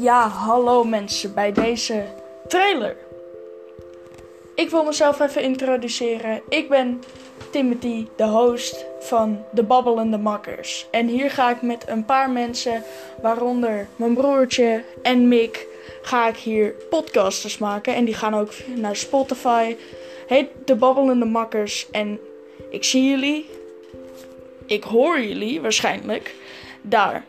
Ja, hallo mensen bij deze trailer. Ik wil mezelf even introduceren. Ik ben Timothy, de host van De Babbelende Makkers. En hier ga ik met een paar mensen, waaronder mijn broertje en Mick, ga ik hier podcasters maken. En die gaan ook naar Spotify. Heet De Babbelende Makkers. En ik zie jullie. Ik hoor jullie waarschijnlijk daar.